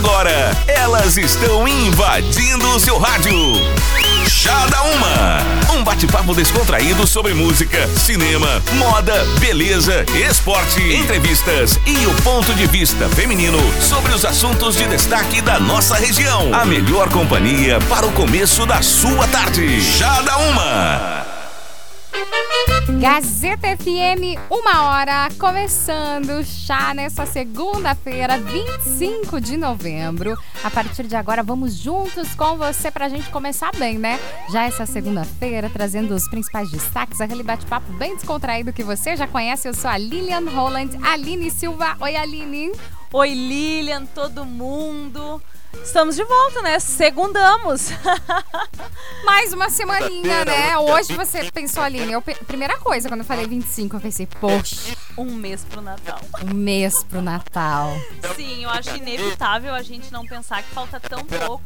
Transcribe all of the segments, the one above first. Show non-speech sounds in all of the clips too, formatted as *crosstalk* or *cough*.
Agora, elas estão invadindo o seu rádio. Chá da Uma. Um bate-papo descontraído sobre música, cinema, moda, beleza, esporte, entrevistas e o ponto de vista feminino sobre os assuntos de destaque da nossa região. A melhor companhia para o começo da sua tarde. Chá da Uma. Gazeta FM, uma hora, começando chá nessa segunda-feira, 25 de novembro. A partir de agora, vamos juntos com você pra gente começar bem, né? Já essa segunda-feira, trazendo os principais destaques, aquele bate-papo bem descontraído que você já conhece. Eu sou a Lilian Holland, Aline Silva. Oi, Aline. Oi, Lilian, todo mundo. Estamos de volta, né? Segundamos. *laughs* Mais uma semaninha, né? Hoje você pensou, Aline, eu, primeira coisa, quando eu falei 25, eu pensei, poxa. *laughs* Um mês pro Natal. Um mês pro Natal. Sim, eu acho inevitável a gente não pensar que falta tão pouco.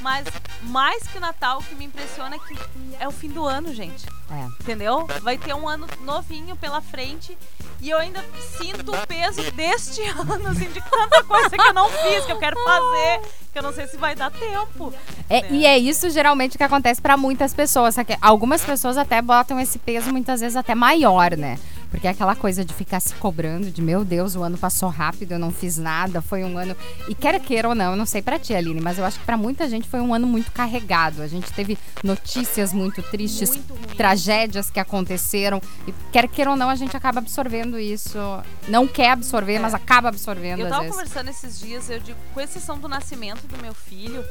Mas mais que o Natal, o que me impressiona é que é o fim do ano, gente. É. Entendeu? Vai ter um ano novinho pela frente e eu ainda sinto o peso deste *laughs* ano, assim, de tanta coisa que eu não fiz, que eu quero fazer, que eu não sei se vai dar tempo. É, né? E é isso geralmente que acontece para muitas pessoas. Algumas pessoas até botam esse peso muitas vezes até maior, né? Porque é aquela coisa de ficar se cobrando de meu Deus, o ano passou rápido, eu não fiz nada, foi um ano. E quer queira ou não, eu não sei para ti, Aline, mas eu acho que para muita gente foi um ano muito carregado. A gente teve notícias muito tristes, muito tragédias que aconteceram. E quer queira ou não, a gente acaba absorvendo isso. Não quer absorver, é. mas acaba absorvendo. Eu tava conversando esses dias, eu digo, com exceção do nascimento do meu filho,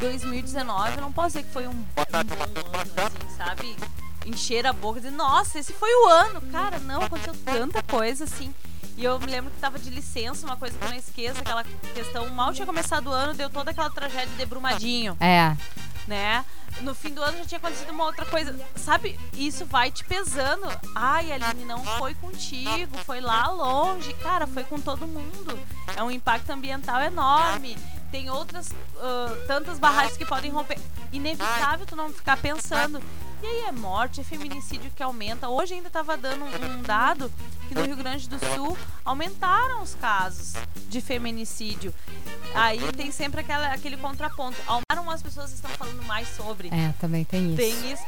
2019, eu não posso dizer que foi um, um bom ano, assim, sabe? Encher a boca e dizer, nossa, esse foi o ano. Cara, não, aconteceu tanta coisa assim. E eu me lembro que tava de licença, uma coisa que eu não esqueço, aquela questão, mal tinha começado o ano, deu toda aquela tragédia de Brumadinho. É. Né? No fim do ano já tinha acontecido uma outra coisa. Sabe, isso vai te pesando. Ai, Aline, não foi contigo, foi lá longe. Cara, foi com todo mundo. É um impacto ambiental enorme tem outras uh, tantas barragens que podem romper. Inevitável tu não ficar pensando. E aí é morte, é feminicídio que aumenta. Hoje ainda estava dando um, dado que no Rio Grande do Sul aumentaram os casos de feminicídio. Aí tem sempre aquela, aquele contraponto. Aumentaram, as pessoas estão falando mais sobre. É, também tem isso. Tem isso.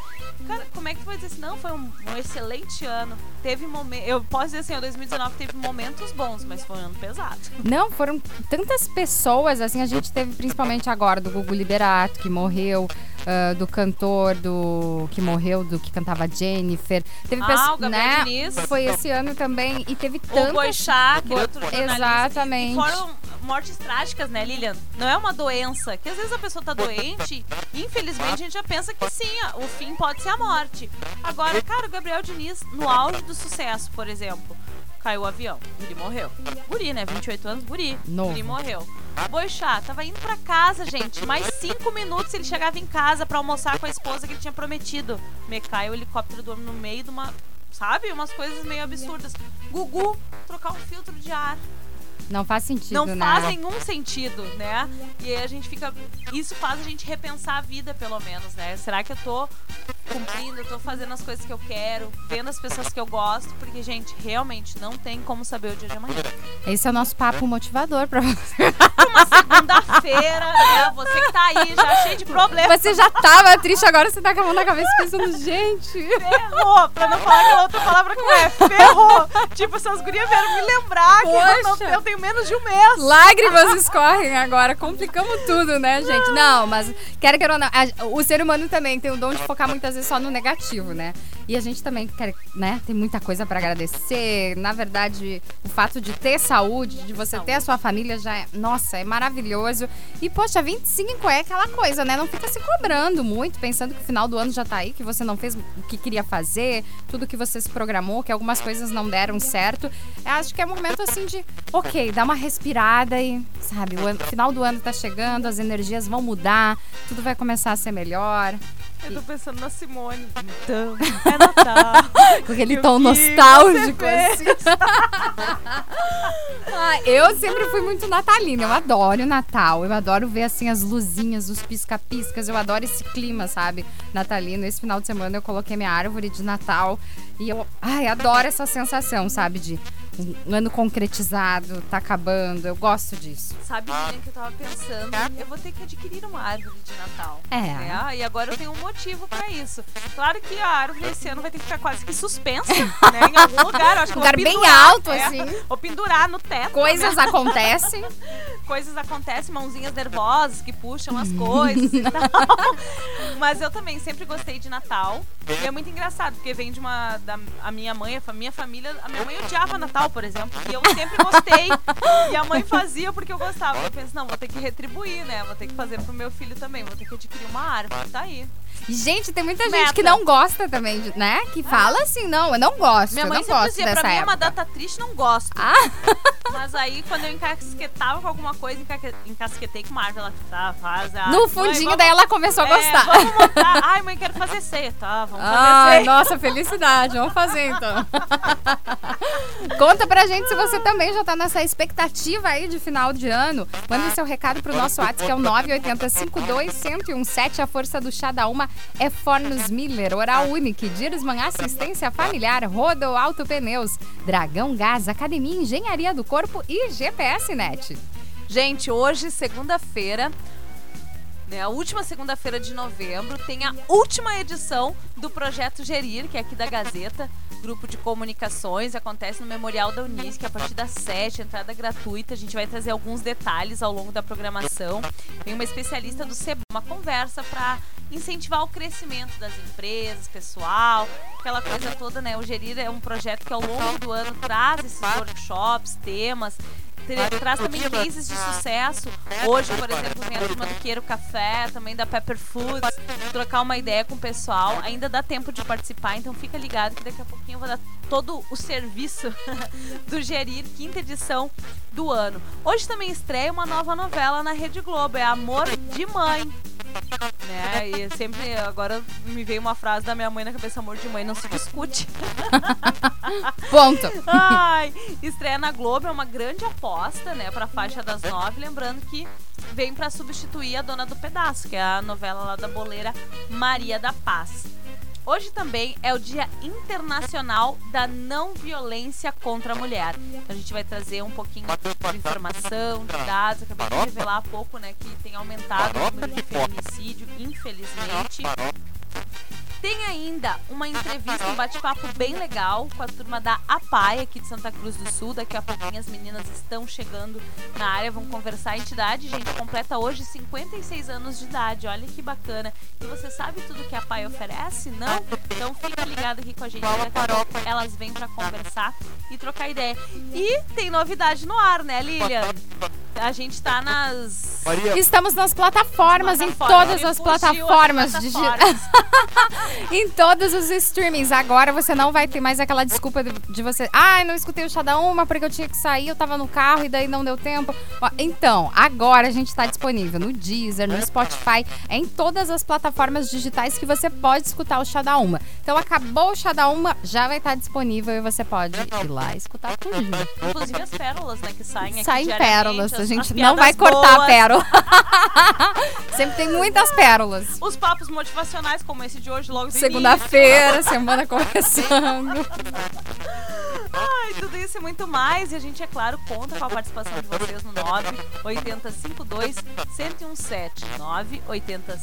Cara, como é que tu vai dizer assim? Não, foi um, um excelente ano. Teve momentos. Eu posso dizer assim, o 2019 teve momentos bons, mas foi um ano pesado. *laughs* Não, foram tantas pessoas, assim, a gente teve principalmente agora do Gugu Liberato, que morreu. Uh, do cantor do que morreu, do que cantava Jennifer. Teve ah, o né? Foi esse ano também e teve tantas. O Boixá, que outro Exatamente. foram mortes trágicas, né, Lilian? Não é uma doença. Que às vezes a pessoa tá doente e infelizmente a gente já pensa que sim, o fim pode ser a morte. Agora, cara, o Gabriel Diniz, no auge do sucesso, por exemplo, caiu o avião. Guri morreu. Guri, né? 28 anos, guri. Novo. Guri morreu. Boixá, tava indo pra casa, gente. Mais cinco minutos ele chegava em casa para almoçar com a esposa que ele tinha prometido. Me cai o helicóptero do no meio de uma. Sabe? Umas coisas meio absurdas. Gugu, trocar um filtro de ar. Não faz sentido, Não né? faz nenhum sentido, né? E aí a gente fica. Isso faz a gente repensar a vida, pelo menos, né? Será que eu tô cumprindo, eu tô fazendo as coisas que eu quero, vendo as pessoas que eu gosto? Porque, gente, realmente não tem como saber o dia de amanhã. Esse é o nosso papo motivador pra você. Uma segunda-feira, né? Você que tá aí já cheio de problemas. Você já tava triste, agora você tá com a mão na cabeça pensando, gente. Ferrou! Pra não falar aquela outra palavra que é, ferrou! tipo, essas gurias vieram me lembrar Poxa. que eu, não, eu tenho menos de um mês. Lágrimas escorrem agora. Complicamos tudo, né, gente? Não, mas quero que não. O ser humano também tem o dom de focar muitas vezes só no negativo, né? E a gente também quer, né? Tem muita coisa para agradecer. Na verdade, o fato de ter saúde, de você ter a sua família já é, nossa, é maravilhoso. E poxa, 25 é aquela coisa, né? Não fica se cobrando muito, pensando que o final do ano já tá aí, que você não fez o que queria fazer, tudo que você se programou, que algumas coisas não deram certo. Eu acho que é um momento assim de, OK, dá uma respirada e, sabe, o ano, final do ano tá chegando, as energias vão mudar, tudo vai começar a ser melhor. Eu tô pensando na Simone. Então, *laughs* Natal. *laughs* Com aquele tom nostálgico, assim. *laughs* ah, eu sempre fui muito natalina. Eu adoro o Natal. Eu adoro ver, assim, as luzinhas, os pisca-piscas. Eu adoro esse clima, sabe? Natalino. Esse final de semana eu coloquei minha árvore de Natal. E eu, ai, adoro essa sensação, sabe? De um ano concretizado, tá acabando. Eu gosto disso. Sabe, Lilian, que eu tava pensando, eu vou ter que adquirir uma árvore de Natal. É. né? E agora eu tenho um motivo pra isso. Claro que a árvore esse ano vai ter que ficar quase que suspensa, *laughs* né? Em algum lugar. Eu acho vou Lugar bem pendurar, alto, é, assim. Vou pendurar no teto. Coisas né? acontecem. *laughs* Coisas acontecem, mãozinhas nervosas que puxam as *laughs* coisas e tal. Mas eu também sempre gostei de Natal. E é muito engraçado, porque vem de uma. Da, a minha mãe, a minha família. A minha mãe odiava Natal, por exemplo. E eu sempre gostei. E a mãe fazia porque eu gostava. Eu penso, não, vou ter que retribuir, né? Vou ter que fazer pro meu filho também. Vou ter que adquirir uma árvore. Tá aí. Gente, tem muita gente Meta. que não gosta também, de- né? Que fala assim, não, eu não gosto. Minha eu mãe não sempre gosto dizia, dessa pra mim é uma data triste, não gosto. Ah, *laughs* Mas aí, quando eu encasquetava com alguma coisa, encasquetei com uma árvore. Ela tá, faz a no Mãe, fundinho, vamos- daí ela começou a É, gostar. vamos montar. Ai, mãe, quero fazer ceia. Tá, vamos fazer Ai, ceia. nossa, felicidade. Vamos fazer então. *laughs* Conta pra gente se você também já tá nessa expectativa aí de final de ano. Manda seu recado pro nosso WhatsApp, que é o 98052-1017. A força do chá da uma é Fornos Miller, Oral Unique, Dirsman Assistência Familiar, Rodo Auto Pneus, Dragão Gás, Academia Engenharia do Corpo e GPS Net. Gente, hoje, segunda-feira, né, a última segunda-feira de novembro, tem a última edição do Projeto Gerir, que é aqui da Gazeta, grupo de comunicações. Acontece no Memorial da Unisc, a partir das 7, entrada gratuita. A gente vai trazer alguns detalhes ao longo da programação. Tem uma especialista do SEBRAE, uma conversa para incentivar o crescimento das empresas, pessoal, aquela coisa toda, né? O Gerir é um projeto que ao longo do ano traz esses workshops, temas, traz também cases de sucesso. Hoje, por exemplo, vem a turma do Queiro Café, também da Pepper Foods, trocar uma ideia com o pessoal. Ainda dá tempo de participar, então fica ligado que daqui a pouquinho eu vou dar todo o serviço *laughs* do Gerir, quinta edição do ano. Hoje também estreia uma nova novela na Rede Globo, é Amor de Mãe. Né? E sempre agora me veio uma frase da minha mãe na cabeça: amor de mãe não se discute. *laughs* Ponto. Ai, estreia na Globo é uma grande aposta, né, pra faixa das nove. Lembrando que vem pra substituir a Dona do Pedaço, que é a novela lá da boleira Maria da Paz. Hoje também é o Dia Internacional da Não Violência contra a Mulher. Então a gente vai trazer um pouquinho de informação, de dados. Acabei de revelar há pouco, né, que tem aumentado o número de feminicídio, infelizmente. Tem ainda uma entrevista, um bate-papo bem legal com a turma da APAI aqui de Santa Cruz do Sul. Daqui a pouquinho as meninas estão chegando na área, vão conversar. A entidade, gente, completa hoje 56 anos de idade. Olha que bacana. E você sabe tudo que a APAI oferece? Não? Então fica ligado aqui com a gente. Daqui a pouco elas vêm para conversar e trocar ideia. E tem novidade no ar, né, Lilian? A gente tá nas Estamos nas plataformas, em todas as plataformas *laughs* em todos os streamings. Agora você não vai ter mais aquela desculpa de, de você. Ai, não escutei o chá da uma porque eu tinha que sair, eu tava no carro e daí não deu tempo. Então, agora a gente tá disponível no Deezer, no Spotify, é em todas as plataformas digitais que você pode escutar o chá da uma. Então, acabou o chá da uma, já vai estar disponível e você pode ir lá e escutar tudo. Inclusive as pérolas, né, que saem aqui Saem pérolas, a gente não vai cortar a boas, pérola. *laughs* Sempre tem muitas pérolas. Os papos motivacionais, como esse de hoje, logo. Segunda-feira, semana começando. Ai, tudo isso e muito mais. E a gente, é claro, conta com a participação de vocês no 98052 1017. 980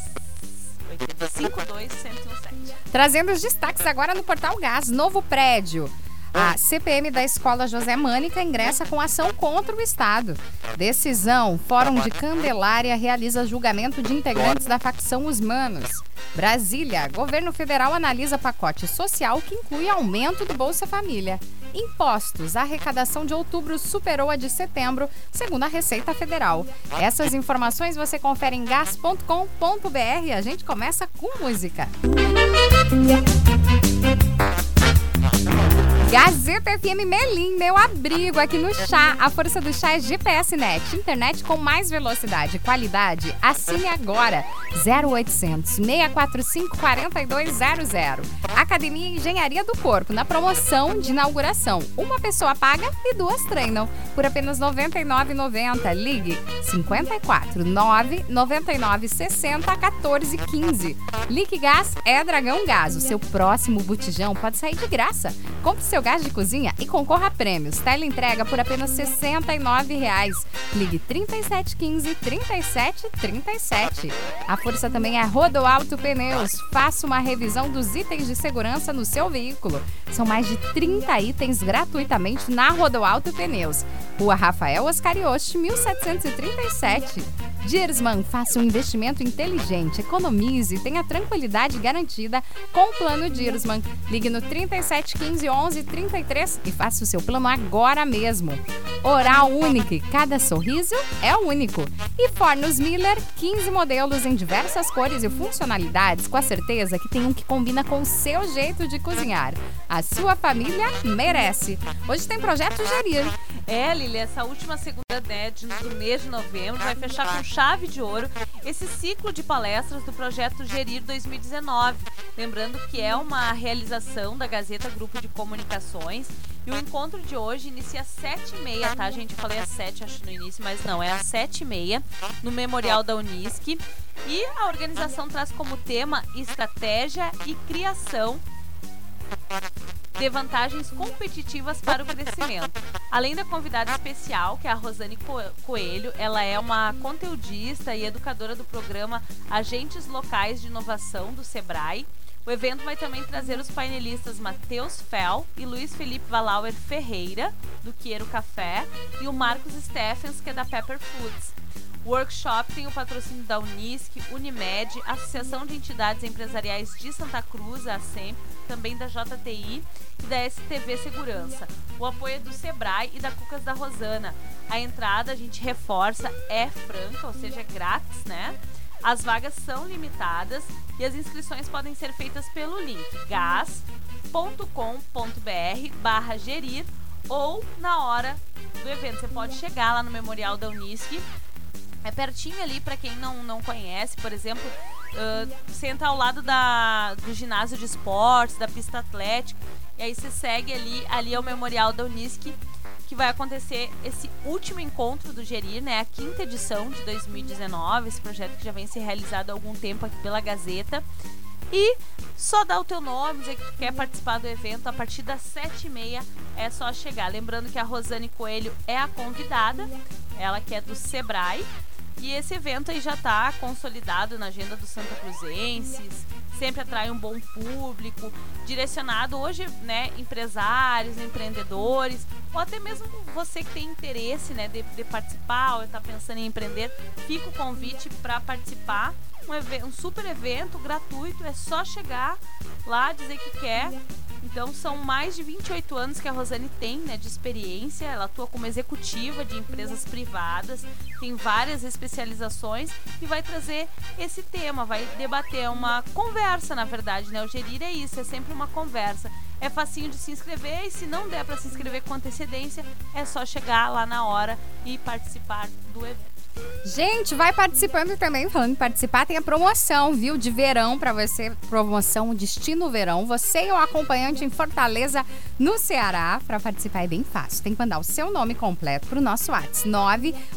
852 1017. Trazendo os destaques agora no Portal Gás, novo prédio. A CPM da Escola José Mânica ingressa com ação contra o Estado. Decisão: Fórum de Candelária realiza julgamento de integrantes da facção Os Manos. Brasília: Governo federal analisa pacote social que inclui aumento do Bolsa Família. Impostos: a arrecadação de outubro superou a de setembro, segundo a Receita Federal. Essas informações você confere em gas.com.br. A gente começa com música. Gazeta FM Melim, meu abrigo aqui no chá. A força do chá é GPS Net, internet com mais velocidade e qualidade. Assine agora. 0800 645 4200. Academia Engenharia do Corpo, na promoção de inauguração. Uma pessoa paga e duas treinam. Por apenas R$ 99,90. Ligue 54 9 99 60 14 15. Lique Gás é Dragão Gás. O seu próximo botijão pode sair de graça. Compre seu seu gás de cozinha e concorra a prêmios. Tele entrega por apenas R$ 69,00. Ligue 3715 3737. A força também é Rodoalto Pneus. Faça uma revisão dos itens de segurança no seu veículo. São mais de 30 itens gratuitamente na Rodoalto Pneus. Rua Rafael Oscarioste, 1737. Diersman, faça um investimento inteligente, economize e tenha tranquilidade garantida com o plano Diersman. Ligue no 3715 1133 e faça o seu plano agora mesmo. Oral Unique, cada sorriso é único. E Fornos Miller, 15 modelos em diversas cores e funcionalidades, com a certeza que tem um que combina com o seu jeito de cozinhar. A sua família merece. Hoje tem projeto Gerir. É, Lili, essa última segunda né, do mês de novembro vai fechar com chave de ouro esse ciclo de palestras do projeto Gerir 2019. Lembrando que é uma realização da Gazeta Grupo de Comunicações. E o encontro de hoje inicia às 7h30, tá, gente? Eu falei às 7 acho no início, mas não, é às 7h30, no Memorial da Unisc. E a organização traz como tema estratégia e criação de vantagens competitivas para o crescimento. Além da convidada especial, que é a Rosane Coelho, ela é uma conteudista e educadora do programa Agentes Locais de Inovação do Sebrae. O evento vai também trazer os painelistas Matheus Fel e Luiz Felipe Valauer Ferreira, do Queiro Café, e o Marcos Stephens, que é da Pepper Foods. O workshop tem o patrocínio da Unisc, Unimed, Associação de Entidades Empresariais de Santa Cruz, a SEMP, também da JTI e da STV Segurança. O apoio é do Sebrae e da Cucas da Rosana. A entrada, a gente reforça, é franca, ou seja, é grátis, né? As vagas são limitadas e as inscrições podem ser feitas pelo link gas.com.br barra gerir ou na hora do evento. Você pode chegar lá no Memorial da Unisc é pertinho ali para quem não, não conhece, por exemplo, uh, entra ao lado da, do ginásio de esportes, da pista atlética, e aí você segue ali, ali é o memorial da Unisc, que vai acontecer esse último encontro do Gerir, né? A quinta edição de 2019, esse projeto que já vem se realizado há algum tempo aqui pela Gazeta. E só dá o teu nome, dizer que tu quer participar do evento a partir das sete e meia é só chegar. Lembrando que a Rosane Coelho é a convidada, ela que é do Sebrae. E esse evento aí já está consolidado na agenda dos Santa Cruzenses, sempre atrai um bom público, direcionado hoje, né, empresários, empreendedores, ou até mesmo você que tem interesse, né, de, de participar ou está pensando em empreender, fica o convite para participar. Um, um super evento gratuito, é só chegar lá, dizer que quer então são mais de 28 anos que a Rosane tem né, de experiência. Ela atua como executiva de empresas privadas, tem várias especializações e vai trazer esse tema, vai debater uma conversa, na verdade, né? O gerir é isso, é sempre uma conversa. É facinho de se inscrever e se não der para se inscrever com antecedência, é só chegar lá na hora e participar do evento. Gente, vai participando também, falando em participar, tem a promoção, viu? De verão para você, promoção Destino Verão. Você e o acompanhante em Fortaleza, no Ceará, para participar é bem fácil. Tem que mandar o seu nome completo pro nosso WhatsApp,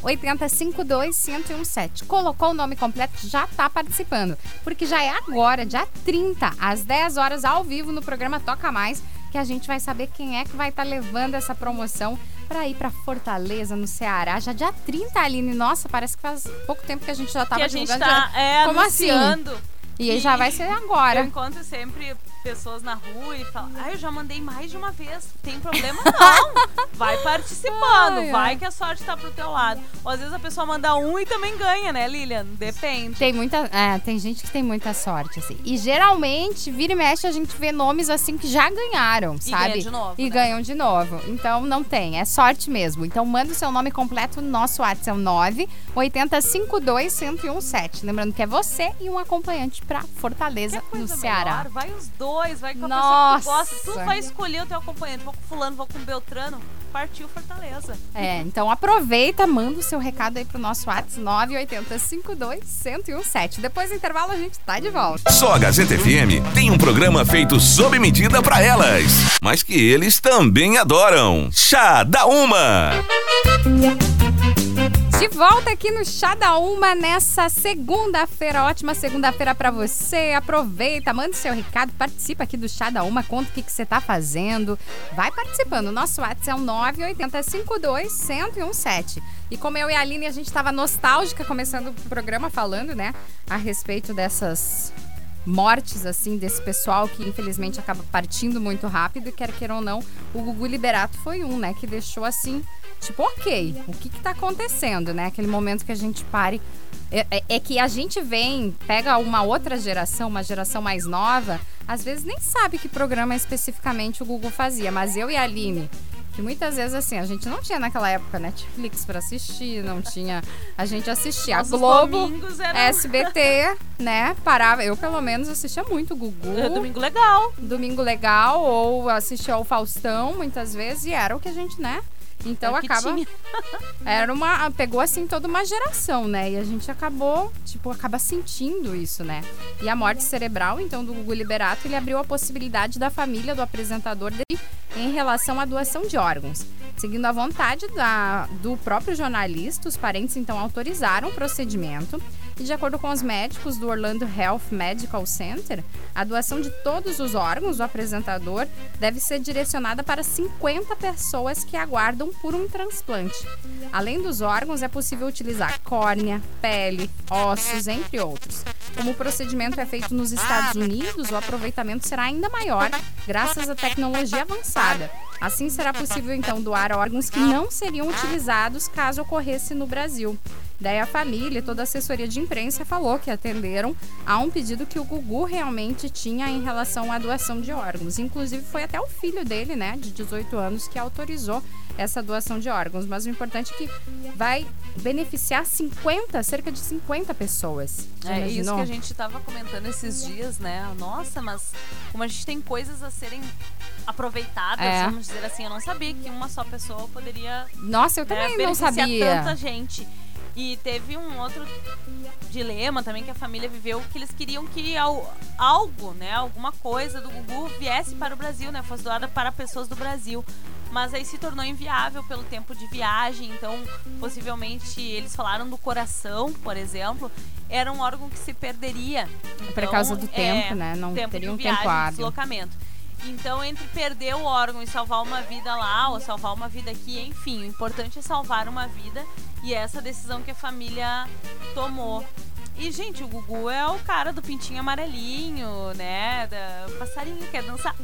980521017. Colocou o nome completo, já tá participando. Porque já é agora, dia 30, às 10 horas, ao vivo, no programa Toca Mais, que a gente vai saber quem é que vai estar tá levando essa promoção para ir para Fortaleza, no Ceará. Já dia 30, Aline. Nossa, parece que faz pouco tempo que a gente já tava que a gente tá, é, Como assim? anunciando. assim? E, e já vai ser agora. Eu encontro sempre pessoas na rua e falam, ah, eu já mandei mais de uma vez, tem problema não. *laughs* vai participando, ai, vai ai. que a sorte tá pro teu lado. Ou às vezes a pessoa manda um e também ganha, né, Lilian? Depende. Tem muita, é, tem gente que tem muita sorte, assim. E geralmente, vira e mexe, a gente vê nomes assim que já ganharam, sabe? E ganham de novo. E né? ganham de novo. Então não tem, é sorte mesmo. Então manda o seu nome completo no nosso WhatsApp, é o 9 8052 1017. Lembrando que é você e um acompanhante pra Fortaleza, no Ceará. Melhor, vai os dois dois, vai com a Nossa. pessoa que tu gosta. Tu vai escolher o teu acompanhante. Vou com fulano, vou com Beltrano. Partiu Fortaleza. É, então aproveita, manda o seu recado aí pro nosso WhatsApp 98052 Depois do intervalo a gente tá de volta. Só a Gazeta FM tem um programa feito sob medida para elas, mas que eles também adoram. Chá da Uma. De volta aqui no Chá da Uma nessa segunda-feira. Ótima segunda-feira para você. Aproveita, manda seu recado, participa aqui do Chá da Uma, conta o que, você tá fazendo. Vai participando. Nosso WhatsApp é o 98052 E como eu e a Aline, a gente estava nostálgica começando o programa falando, né, a respeito dessas mortes, assim, desse pessoal que infelizmente acaba partindo muito rápido quer queira ou não, o Gugu Liberato foi um, né, que deixou assim tipo, ok, o que que tá acontecendo, né? Aquele momento que a gente pare. É, é, é, que a gente vem, pega uma outra geração, uma geração mais nova, às vezes nem sabe que programa especificamente o Google fazia, mas eu e a Aline, que muitas vezes assim, a gente não tinha naquela época Netflix para assistir, não tinha. A gente assistia a Globo, eram... SBT, né? Parava. Eu, pelo menos, assistia muito Gugu. É, domingo legal. Domingo legal, ou assistia ao Faustão muitas vezes, e era o que a gente, né? Então é acaba. *laughs* era uma. Pegou assim toda uma geração, né? E a gente acabou, tipo, acaba sentindo isso, né? E a morte cerebral, então, do Gugu Liberato, ele abriu a possibilidade da família do apresentador dele em relação à doação de órgãos. Seguindo a vontade da, do próprio jornalista, os parentes então autorizaram o procedimento e, de acordo com os médicos do Orlando Health Medical Center, a doação de todos os órgãos do apresentador deve ser direcionada para 50 pessoas que aguardam por um transplante. Além dos órgãos, é possível utilizar córnea, pele, ossos, entre outros. Como o procedimento é feito nos Estados Unidos, o aproveitamento será ainda maior graças à tecnologia avançada. Assim será possível então doar órgãos que não seriam utilizados caso ocorresse no Brasil. Daí a família e toda a assessoria de imprensa falou que atenderam a um pedido que o Gugu realmente tinha em relação à doação de órgãos. Inclusive foi até o filho dele, né, de 18 anos, que autorizou essa doação de órgãos. Mas o importante é que vai beneficiar 50, cerca de 50 pessoas. É imaginou? isso que a gente estava comentando esses dias, né? Nossa, mas como a gente tem coisas a serem aproveitadas, é. vamos dizer assim, eu não sabia que uma só pessoa poderia. Nossa, eu também né, não sabia. tanta gente. E teve um outro dilema também que a família viveu, que eles queriam que algo, né, alguma coisa do Gugu viesse para o Brasil, né, fosse doada para pessoas do Brasil. Mas aí se tornou inviável pelo tempo de viagem, então possivelmente eles falaram do coração, por exemplo, era um órgão que se perderia. Então, por causa do tempo, é, né? Não tempo teria um viagem, tempo hábil. deslocamento. Então, entre perder o órgão e salvar uma vida lá, ou salvar uma vida aqui, enfim, o importante é salvar uma vida e essa decisão que a família tomou. E, gente, o Gugu é o cara do pintinho amarelinho, né? Da passarinho quer dançar.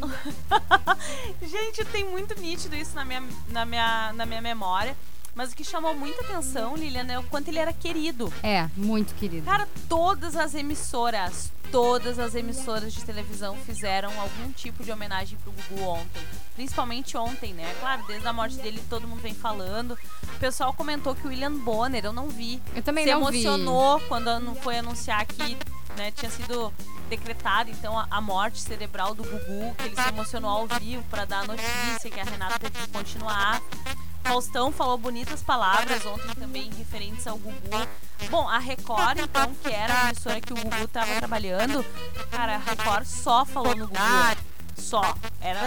*laughs* gente, tem muito nítido isso na minha, na minha, na minha memória. Mas o que chamou muita atenção, Liliana, é o quanto ele era querido. É, muito querido. Cara, todas as emissoras, todas as emissoras de televisão fizeram algum tipo de homenagem pro Gugu ontem. Principalmente ontem, né? Claro, desde a morte dele todo mundo vem falando. O pessoal comentou que o William Bonner, eu não vi. Eu também se não emocionou quando foi anunciar que né, tinha sido decretada então a, a, morte cerebral do Gugu, que ele se emocionou ao vivo para dar a notícia que a Renata teve que continuar. Faustão falou bonitas palavras ontem também referentes ao Gugu. Bom, a Record, então, que era a emissora que o Gugu estava trabalhando, cara, a Record só falou no Gugu. Só. Era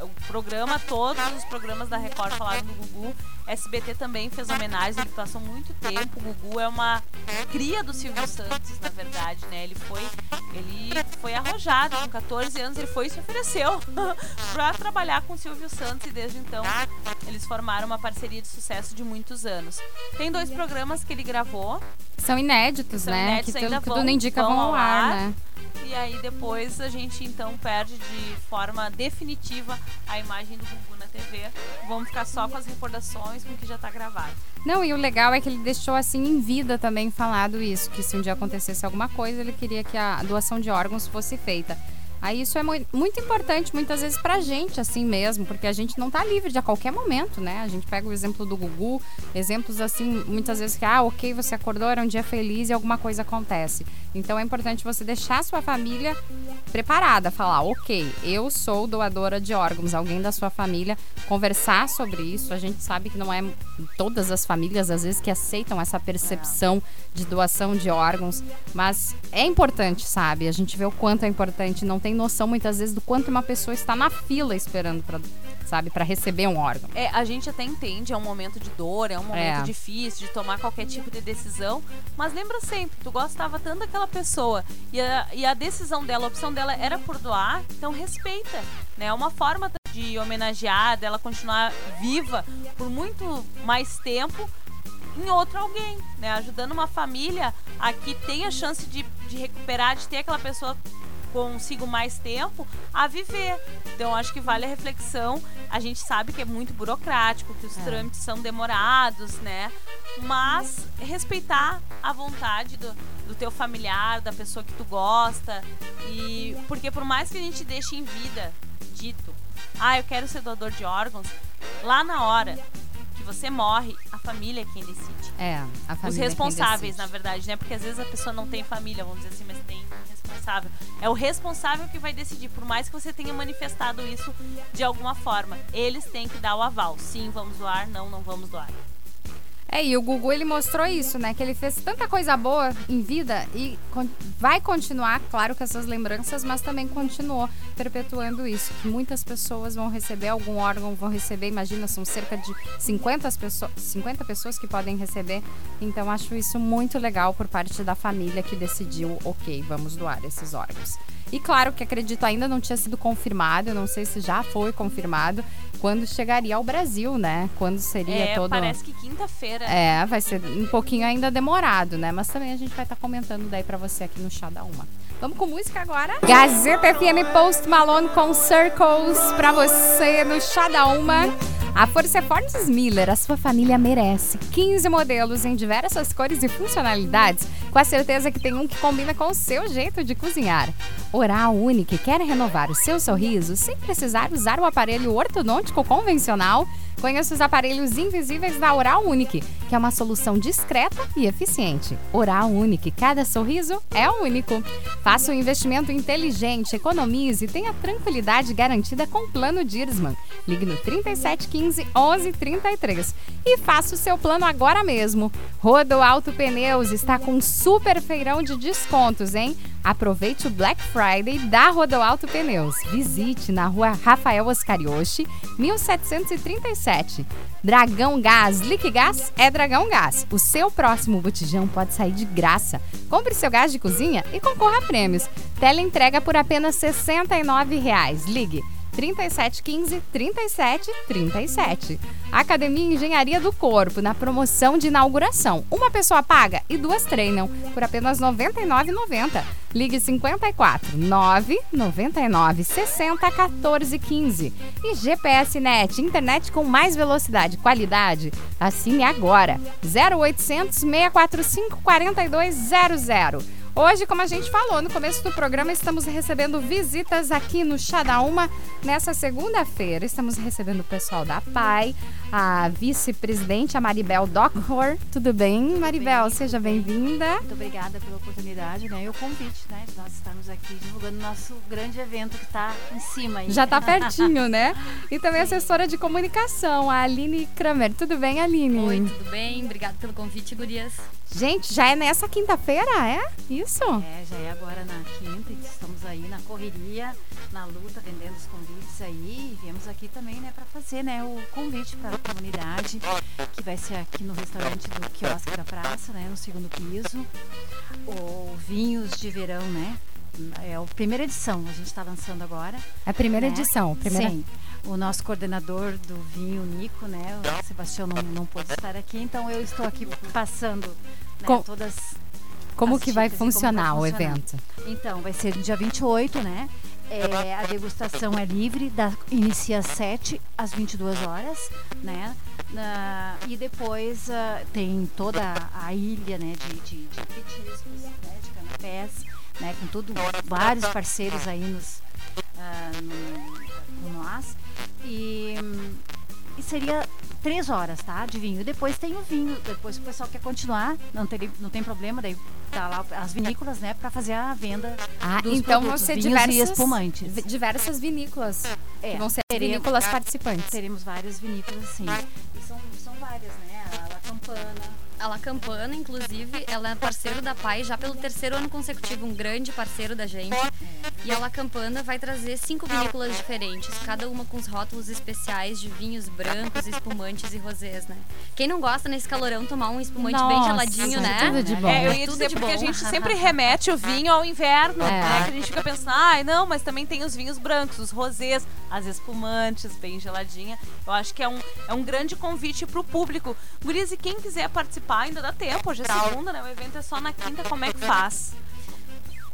o programa, todos os programas da Record falaram do Gugu. SBT também fez homenagem, ele passou muito tempo. O Gugu é uma cria do Silvio Santos, na verdade, né? Ele foi, ele foi arrojado com 14 anos, ele foi e se ofereceu *laughs* para trabalhar com o Silvio Santos e desde então eles formaram uma parceria de sucesso de muitos anos. Tem dois programas que ele gravou. São inéditos, São né? Inéditos, que tudo, tudo vão, indica vão ao ar, ar, né? E aí depois a gente então perde de forma definitiva a imagem do Gugu na TV. Vamos ficar só com as recordações, com o que já está gravado. Não, e o legal é que ele deixou assim em vida também falado isso, que se um dia acontecesse alguma coisa, ele queria que a doação de órgãos fosse feita. Aí isso é muito importante muitas vezes pra gente, assim mesmo, porque a gente não tá livre de a qualquer momento, né? A gente pega o exemplo do Gugu, exemplos assim, muitas vezes que, ah, ok, você acordou, era um dia feliz e alguma coisa acontece. Então é importante você deixar a sua família preparada, falar, ok, eu sou doadora de órgãos, alguém da sua família, conversar sobre isso. A gente sabe que não é todas as famílias, às vezes, que aceitam essa percepção de doação de órgãos, mas é importante, sabe? A gente vê o quanto é importante, não tem noção muitas vezes do quanto uma pessoa está na fila esperando para sabe? Pra receber um órgão. É, a gente até entende, é um momento de dor, é um momento É. difícil de tomar qualquer tipo de decisão, mas lembra sempre, tu gostava tanto daquela pessoa e a, e a decisão dela, a opção dela era por doar, então respeita, né? É uma forma de homenagear, dela continuar viva por muito mais tempo em outro alguém, né? Ajudando uma família a que tem a chance de, de recuperar, de ter aquela pessoa consigo mais tempo a viver. Então acho que vale a reflexão. A gente sabe que é muito burocrático, que os É. trâmites são demorados, né? Mas respeitar a vontade do, do teu familiar, da pessoa que tu gosta. E porque por mais que a gente deixe em vida dito, ah, eu quero ser doador de órgãos, lá na hora que você morre, a família é quem decide. É, a família. Os é quem responsáveis, decide. na verdade, né? Porque às vezes a pessoa não tem família, vamos dizer assim, mas tem responsável. É o responsável que vai decidir, por mais que você tenha manifestado isso de alguma forma. Eles têm que dar o aval. Sim, vamos doar, não, não vamos doar. É, e o Gugu ele mostrou isso, né? Que ele fez tanta coisa boa em vida e con- vai continuar, claro, com essas lembranças, mas também continuou perpetuando isso. Que muitas pessoas vão receber algum órgão, vão receber, imagina, são cerca de 50 pessoas, 50 pessoas que podem receber. Então acho isso muito legal por parte da família que decidiu, ok, vamos doar esses órgãos. E claro que acredito ainda não tinha sido confirmado, não sei se já foi confirmado, quando chegaria ao Brasil, né? Quando seria É, todo. parece que quinta-feira. É, vai ser um pouquinho ainda demorado, né? Mas também a gente vai estar comentando daí pra você aqui no Chá da Uma. Vamos com música agora? Gazeta FM Post Malone com Circles pra você no Chá da Uma. A Força Fortes Miller, a sua família merece. 15 modelos em diversas cores e funcionalidades, com a certeza que tem um que combina com o seu jeito de cozinhar. Oral Unique quer renovar o seu sorriso sem precisar usar o aparelho ortodôntico convencional? Conheça os aparelhos invisíveis da Oral Unique, que é uma solução discreta e eficiente. Oral Unique, cada sorriso é único. Faça um investimento inteligente, economize e tenha tranquilidade garantida com o plano Dirsman. Ligue no 3715 1133 e faça o seu plano agora mesmo. Rodo Alto Pneus está com super feirão de descontos, hein? Aproveite o Black Friday da Rodoalto Pneus. Visite na rua Rafael Oscarioshi, 1737. Dragão Gás, Liquigás é Dragão Gás. O seu próximo botijão pode sair de graça. Compre seu gás de cozinha e concorra a prêmios. Teleentrega por apenas R$ 69,00. Ligue 3715 3737. Academia Engenharia do Corpo, na promoção de inauguração. Uma pessoa paga e duas treinam por apenas R$ 99,90. Ligue 54 999 60 14 15. E GPS Net, internet com mais velocidade e qualidade. Assine agora. 0800 645 4200. Hoje, como a gente falou no começo do programa, estamos recebendo visitas aqui no Chá da Uma. Nessa segunda-feira, estamos recebendo o pessoal da PAI, a vice-presidente, a Maribel Dockhor. Tudo bem, Maribel? Seja bem-vinda. Muito obrigada pela oportunidade, né? E o convite, né? De nós estarmos aqui divulgando nosso grande evento que está em cima aí. Já tá *laughs* pertinho, né? E também a assessora de comunicação, a Aline Kramer. Tudo bem, Aline? Oi, tudo bem? Obrigada pelo convite, gurias. Gente, já é nessa quinta-feira, é? Isso? É, já é agora na quinta e estamos aí na correria, na luta, vendendo os convites aí. E viemos aqui também, né, para fazer, né, o convite para comunidade, que vai ser aqui no restaurante do Quiosque da Praça, né, no segundo piso. O Vinhos de Verão, né? É a primeira edição, a gente está lançando agora. É a primeira né? edição. Primeira... Sim. O nosso coordenador do vinho, Nico, né? O Sebastião não, não pôde estar aqui, então eu estou aqui passando né, Com- todas. Como que vai funcionar o vai funcionar. evento? Então, vai ser no dia 28, né? É, a degustação é livre, da, inicia às 7 às 22 horas, né? Na- e depois ah, tem toda a ilha, né, de, de, de petiscos, né, de canapés, né, com tudo, vários parceiros aí nos, ah, no- com nós. E, hum, e seria três horas, tá? De vinho. Depois tem o vinho. Depois o pessoal quer continuar, não tem, não tem problema, daí tá lá as vinícolas, né, para fazer a venda Ah, então vão produtos, ser vinhos diversas, e espumantes. diversas vinícolas. É, vão ser teremos- vinícolas participantes. Teremos várias vinícolas, sim. E são, são várias, né? A La Campana. A La Campana, inclusive, ela é parceiro da PAI já pelo terceiro ano consecutivo, um grande parceiro da gente. E a La Campana vai trazer cinco vinícolas diferentes, cada uma com os rótulos especiais de vinhos brancos, espumantes e rosés, né? Quem não gosta nesse calorão tomar um espumante bem Nossa, geladinho, né? tudo de bom. É, eu ia Tudo dizer de porque a bom. gente sempre remete o vinho ao inverno, É. né? Que a gente fica pensando, ai, não, mas também tem os vinhos brancos, os rosés, as espumantes, bem geladinha. Eu acho que é um, é um grande convite pro público. Gurias, e quem quiser participar, ainda dá tempo, hoje é segunda, né? O evento é só na quinta, como é que faz?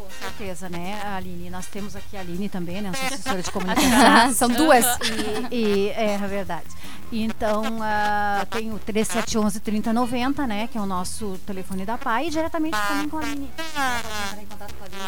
Com certeza, né, Aline? Nós temos aqui a Aline também, né? *laughs* Assessora de comunicação. *laughs* São duas. E, e- é, é verdade. Então, ah, tem o 3711 3090, né? Que é o nosso telefone da PAI. E diretamente também com a Aline. Entrar em contato com a Aline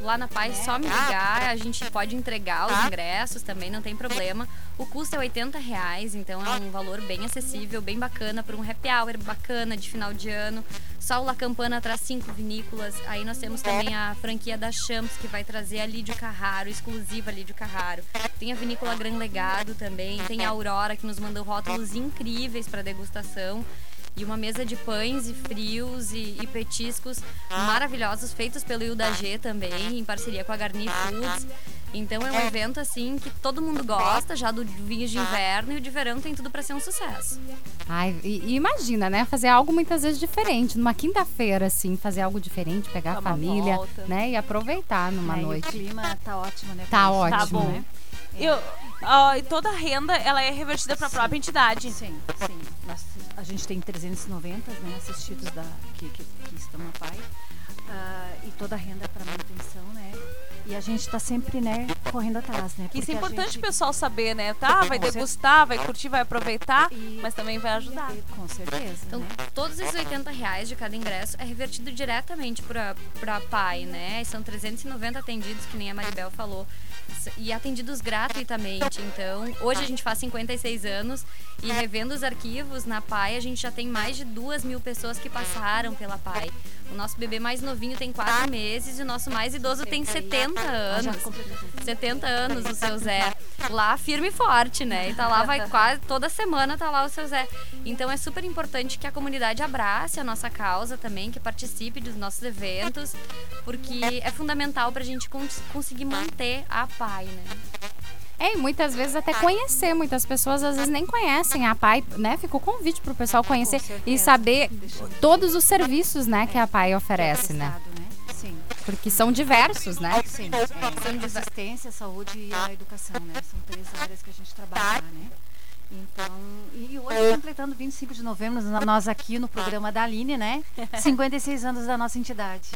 lá. Lá na Paz, só me ligar, a gente pode entregar os ingressos também, não tem problema. O custo é 80 reais, então é um valor bem acessível, bem bacana para um happy hour bacana de final de ano. Só o La Campana traz cinco vinícolas. Aí nós temos também a franquia da Champs, que vai trazer a Lídio Carraro, exclusiva Lídio Carraro. Tem a vinícola Gran Legado também, tem a Aurora, que nos mandou rótulos incríveis para degustação. E uma mesa de pães e frios e, e petiscos maravilhosos, feitos pelo Hilda G também, em parceria com a Garni Foods. Então é um evento assim que todo mundo gosta, já do vinho de inverno e o de verão tem tudo para ser um sucesso. Ai, e, e imagina, né? Fazer algo muitas vezes diferente. Numa quinta-feira, assim, fazer algo diferente, pegar Dar a família, volta. né? E aproveitar numa É, e noite. o clima tá ótimo, né? Tá ótimo, bom. né? Eu, e toda a renda, ela é revertida para a própria entidade. Sim, sim. Nós- a gente tem 390 né, assistidos da, que, que, que estão na PAI. Ah, e toda a renda é para manutenção, né? E a gente está sempre, né, correndo atrás, né? Isso é importante o gente- pessoal saber, né? Tá, vai degustar, vai curtir, vai aproveitar, E- mas também vai ajudar. Com certeza, Então, né? todos esses 80 reais de cada ingresso é revertido diretamente para a PAI, né? São 390 atendidos, que nem a Maribel falou, e atendidos gratuitamente. Então, hoje a gente faz 56 anos e revendo os arquivos na PAI, a gente já tem mais de duas mil pessoas que passaram pela PAI. O nosso bebê mais novinho tem 4 meses e o nosso mais idoso tem 70 Ah, Já anos. completou. 70 anos o seu Zé. Lá firme e forte, né? E tá lá, vai quase toda semana tá lá o seu Zé. Então é super importante que a comunidade abrace a nossa causa também, que participe dos nossos eventos, porque é fundamental pra gente cons- conseguir manter a PAI, né? É, e muitas vezes até conhecer. Muitas pessoas às vezes nem conhecem a PAI, né? Fica o convite pro pessoal conhecer e saber todos os serviços, né, que a PAI oferece, né? Porque são diversos, né? Sim, é, assistência, saúde e a educação, né? São três áreas que a gente trabalha, né? Então, e hoje completando 25 de novembro, nós aqui no programa da Aline, né? *laughs* 56 anos da nossa entidade.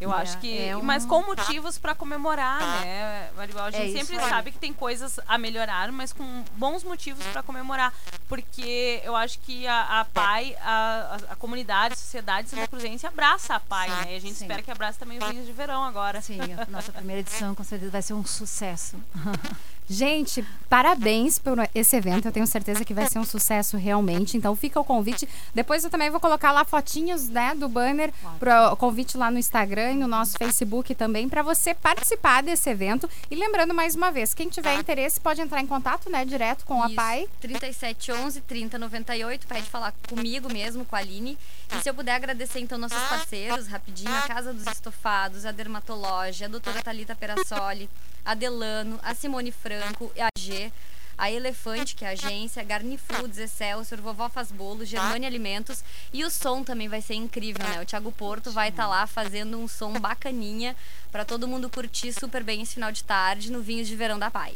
Eu É, acho que. é um- Mas com motivos para comemorar, né, Maribel? A gente É sempre sabe que tem coisas a melhorar, mas com bons motivos para comemorar. Porque eu acho que a, a PAI, a, a, a comunidade, a sociedade Santa Cruzense abraça a PAI, né? E a gente Sim. espera que abrace também os vinhos de verão agora. Sim, a nossa primeira edição com certeza vai ser um sucesso. *laughs* Gente, parabéns por esse evento. Eu tenho certeza que vai ser um sucesso realmente. Então fica o convite. Depois eu também vou colocar lá fotinhos, né, do banner pro convite lá no Instagram e no nosso Facebook também para você participar desse evento. E lembrando mais uma vez, quem tiver interesse pode entrar em contato, né, direto com a Isso, PAI. 3711 3098, pede falar comigo mesmo, com a Aline. E se eu puder agradecer então nossos parceiros, rapidinho, a Casa dos Estofados, a Dermatologia, a doutora Thalita Perassoli, a Delano, a Simone Franco, a G, a Elefante, que é a agência, Garni Foods, Excelsior, Vovó Faz Bolo, Germânia Alimentos e o som também vai ser incrível, né? O Thiago Porto vai estar lá fazendo um som bacaninha para todo mundo curtir super bem esse final de tarde no Vinhos de Verão da Pai.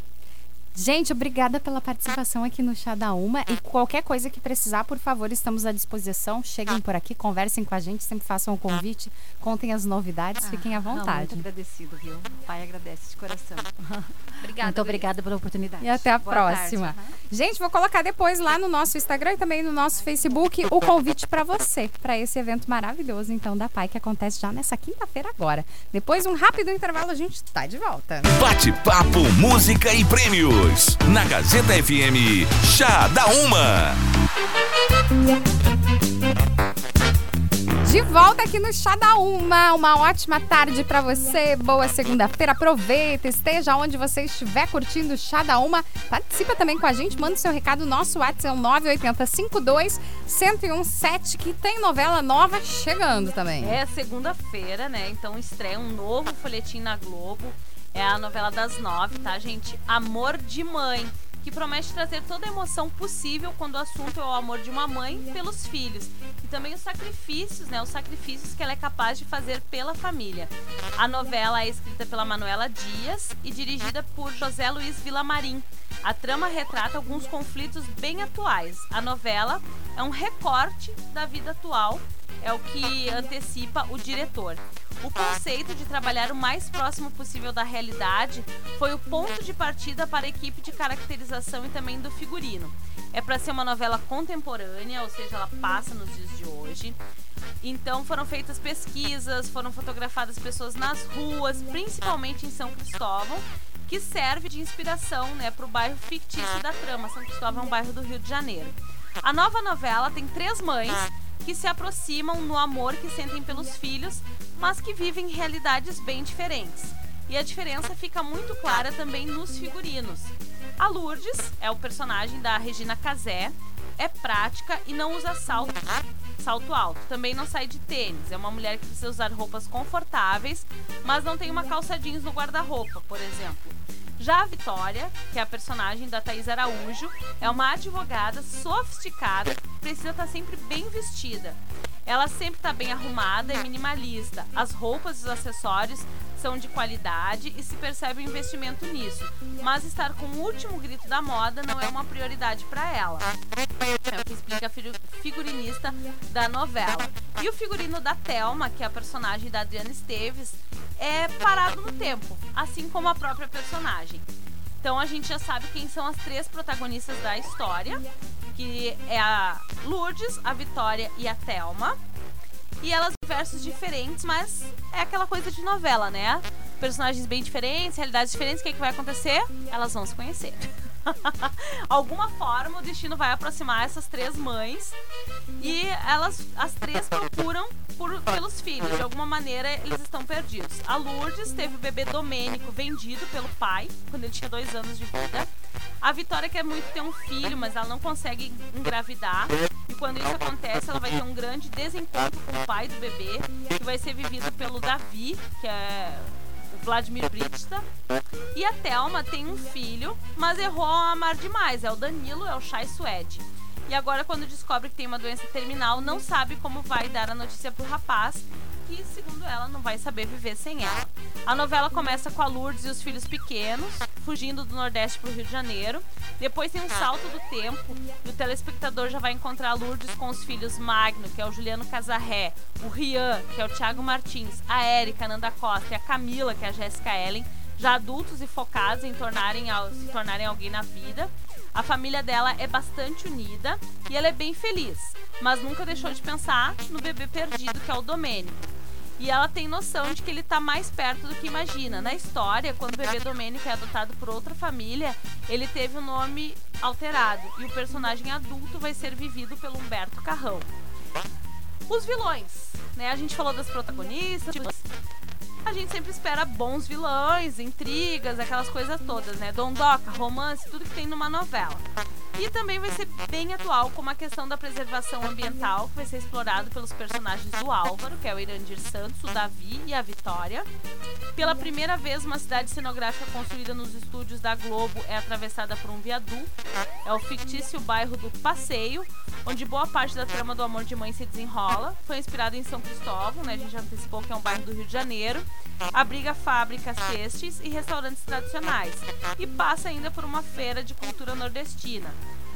Gente, obrigada pela participação aqui no Chá da Uma. E qualquer coisa que precisar, por favor, estamos à disposição. Cheguem por aqui, conversem com a gente, sempre façam o convite, contem as novidades, fiquem à Ah, vontade. muito agradecido, viu? O pai agradece de coração. *laughs* Obrigada. muito obrigada pela oportunidade. E até a Boa tarde. próxima. Aham. Gente, vou colocar depois lá no nosso Instagram e também no nosso Facebook o convite para você, para esse evento maravilhoso, então, da PAI, que acontece já nessa quinta-feira agora. Depois, um rápido intervalo, a gente tá de volta. Bate-papo, música e prêmios. Na Gazeta FM, Chá da Uma. De volta aqui no Chá da Uma. Uma ótima tarde para você. Boa segunda-feira. Aproveita, esteja onde você estiver curtindo o Chá da Uma. Participa também com a gente, manda seu recado. Nosso WhatsApp é o 980 52 1017 que tem novela nova chegando também. É segunda-feira, né? Então estreia um novo folhetim na Globo. É a novela das nove, tá, gente? Amor de Mãe que promete trazer toda a emoção possível quando o assunto é o amor de uma mãe pelos filhos e também os sacrifícios, né, os sacrifícios que ela é capaz de fazer pela família. A novela é escrita pela Manuela Dias e dirigida por José Luiz Vilamarim. A trama retrata alguns conflitos bem atuais. A novela é um recorte da vida atual é o que antecipa o diretor. O conceito de trabalhar o mais próximo possível da realidade foi o ponto de partida para a equipe de caracterização e também do figurino. É para ser uma novela contemporânea, ou seja, ela passa nos dias de hoje. Então foram feitas pesquisas, foram fotografadas pessoas nas ruas, principalmente em São Cristóvão, que serve de inspiração né, para o bairro fictício da trama. São Cristóvão é um bairro do Rio de Janeiro. A nova novela tem três mães que se aproximam no amor que sentem pelos filhos, mas que vivem realidades bem diferentes. E a diferença fica muito clara também nos figurinos. A Lourdes é o personagem da Regina Casé, é prática e não usa salto, salto alto. Também não sai de tênis. É uma mulher que precisa usar roupas confortáveis, mas não tem uma calça jeans no guarda-roupa, por exemplo. Já a Vitória, que é a personagem da Thais Araújo, é uma advogada sofisticada precisa estar sempre bem vestida. Ela sempre está bem arrumada e minimalista. As roupas e os acessórios são de qualidade e se percebe o investimento nisso. Mas estar com o último grito da moda não é uma prioridade para ela. É o que explica a figurinista da novela. E o figurino da Thelma, que é a personagem da Adriana Esteves, é parado no tempo, assim como a própria personagem. Então a gente já sabe quem são as três protagonistas da história, que é a Lourdes, a Vitória e a Thelma. E elas versos diferentes, mas é aquela coisa de novela, né? Personagens bem diferentes, realidades diferentes, o que, é que vai acontecer? Elas vão se conhecer. *laughs* Alguma forma o destino vai aproximar essas três mães e elas, as três procuram por, pelos filhos. De alguma maneira eles estão perdidos. A Lourdes teve o bebê Domênico vendido pelo pai quando ele tinha dois anos de vida. A Vitória quer muito ter um filho, mas ela não consegue engravidar. E quando isso acontece, ela vai ter um grande desencontro com o pai do bebê, que vai ser vivido pelo Davi, que é Vladimir Britsta. E a Thelma tem um filho, mas errou a amar demais. É o Danilo, é o Chai Suede. E agora, quando descobre que tem uma doença terminal, não sabe como vai dar a notícia pro rapaz que, segundo ela, não vai saber viver sem ela. A novela começa com a Lourdes e os filhos pequenos, fugindo do Nordeste para o Rio de Janeiro. Depois tem um salto do tempo e o telespectador já vai encontrar a Lourdes com os filhos Magno, que é o Juliano Casarré, o Rian, que é o Thiago Martins, a Érica, Nanda Costa e a Camila, que é a Jéssica Ellen, já adultos e focados em tornarem, se tornarem alguém na vida. A família dela é bastante unida e ela é bem feliz, mas nunca deixou de pensar no bebê perdido que é o Domênico. E ela tem noção de que ele está mais perto do que imagina. Na história, quando o bebê Domênico é adotado por outra família, ele teve o um nome alterado e o personagem adulto vai ser vivido pelo Humberto Carrão. Os vilões, né? A gente falou das protagonistas, a gente sempre espera bons vilões, intrigas, aquelas coisas todas, né? Dondoca, romance, tudo que tem numa novela. E também vai ser bem atual, como a questão da preservação ambiental, que vai ser explorado pelos personagens do Álvaro, que é o Irandir Santos, o Davi e a Vitória. Pela primeira vez, uma cidade cenográfica construída nos estúdios da Globo é atravessada por um viaduto. É o fictício bairro do Passeio, onde boa parte da trama do Amor de Mãe se desenrola. Foi inspirado em São Cristóvão, né? A gente já antecipou que é um bairro do Rio de Janeiro abriga fábricas textis e restaurantes tradicionais e passa ainda por uma feira de cultura nordestina.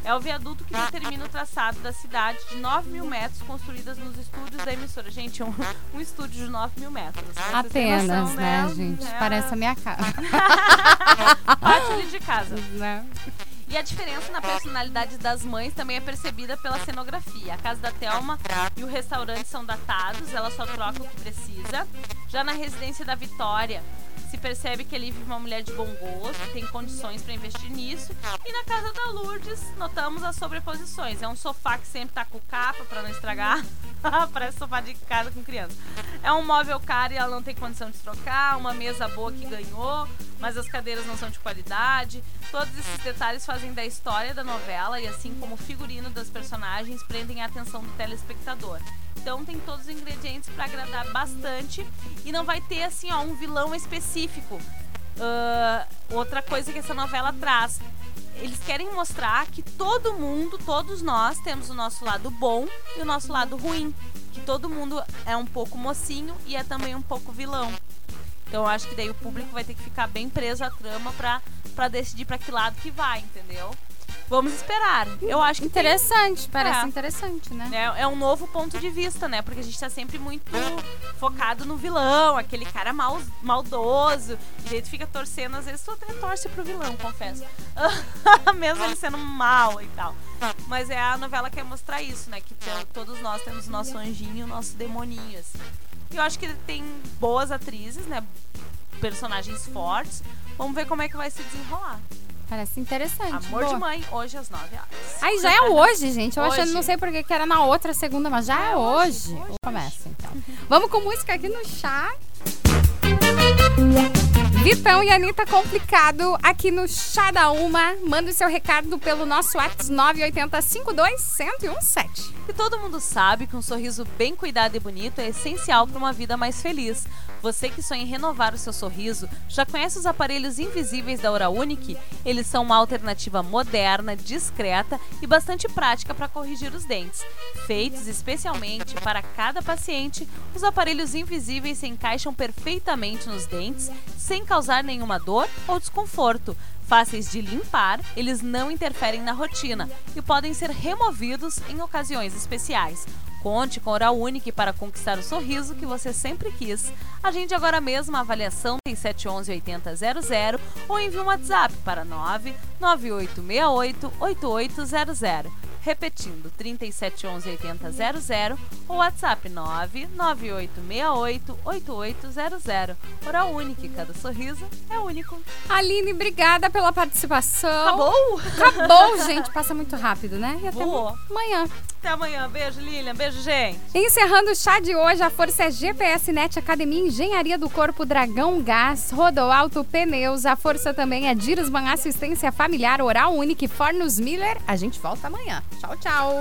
É o viaduto que determina o traçado da cidade de 9 mil metros construídas nos estúdios da emissora. Gente, um, um estúdio de 9 mil metros. Apenas, noção, né, né, gente? É... Parece a minha casa. *laughs* Pátio ali de casa. *laughs* Né? E a diferença na personalidade das mães também é percebida pela cenografia. A casa da Thelma e o restaurante são datados, ela só troca o que precisa. Já na residência da Vitória, se percebe que ele vive uma mulher de bom gosto, tem condições para investir nisso. E na casa da Lourdes, notamos as sobreposições. É um sofá que sempre tá com capa para não estragar. *laughs* Parece sofá de casa com criança. É um móvel caro e ela não tem condição de trocar. Uma mesa boa que ganhou, mas as cadeiras não são de qualidade. Todos esses detalhes fazem da história da novela e assim como o figurino das personagens prendem a atenção do telespectador. Então tem todos os ingredientes para agradar bastante e não vai ter assim ó um vilão específico. Ah, outra coisa que essa novela traz eles querem mostrar que todo mundo, todos nós, temos o nosso lado bom e o nosso lado ruim. Que todo mundo é um pouco mocinho e é também um pouco vilão. Então eu acho que daí o público vai ter que ficar bem preso à trama pra decidir pra que lado que vai, entendeu? Vamos esperar. Eu acho que tem- Interessante, parece É. interessante, né? é, é um novo ponto de vista, né? Porque a gente tá sempre muito focado no vilão, aquele cara mal, maldoso. E daí tu fica torcendo, às vezes tu até torce pro vilão, confesso. *laughs* Mesmo ele sendo mal e tal. Mas é a novela que quer mostrar isso, né? Que to- todos nós temos o nosso anjinho e o nosso demoninho, assim. E eu acho que tem boas atrizes, né? Personagens fortes. Vamos ver como é que vai se desenrolar. Parece interessante. Amor boa. de mãe, hoje às 9 horas. Aí já é hoje, gente. Eu Hoje. achando, não sei porque que era na outra segunda, mas já é, É hoje. hoje, hoje. Começa então. Vamos com música aqui no chá. Vitão e Anitta complicado aqui no Chá da Uma. Manda o seu recado pelo nosso WhatsApp 980 52 1017. E todo mundo sabe que um sorriso bem cuidado e bonito é essencial para uma vida mais feliz. Você que sonha em renovar o seu sorriso, já conhece os aparelhos invisíveis da Oral Unique? Eles são uma alternativa moderna, discreta e bastante prática para corrigir os dentes. Feitos especialmente para cada paciente, os aparelhos invisíveis se encaixam perfeitamente nos dentes, sem causar nenhuma dor ou desconforto. Fáceis de limpar, eles não interferem na rotina e podem ser removidos em ocasiões especiais. Conte com Oral Unique para conquistar o sorriso que você sempre quis. Agende agora mesmo a avaliação 3711 8000 ou envie um WhatsApp para 99868 8800. Repetindo, 3711 8000 ou WhatsApp 99868 8800. Oral Unique, cada sorriso é único. Aline, obrigada pela participação. Acabou? Acabou, gente. Passa muito rápido, né? E até Voou. amanhã. Até amanhã. Beijo, Lilian. Beijo, gente. Encerrando o chá de hoje, a força é GPS Net Academia Engenharia do Corpo Dragão Gás, Rodoalto Pneus. A força também é Dirosban Assistência Familiar Oral Unique Fornos Miller. A gente volta amanhã. 找找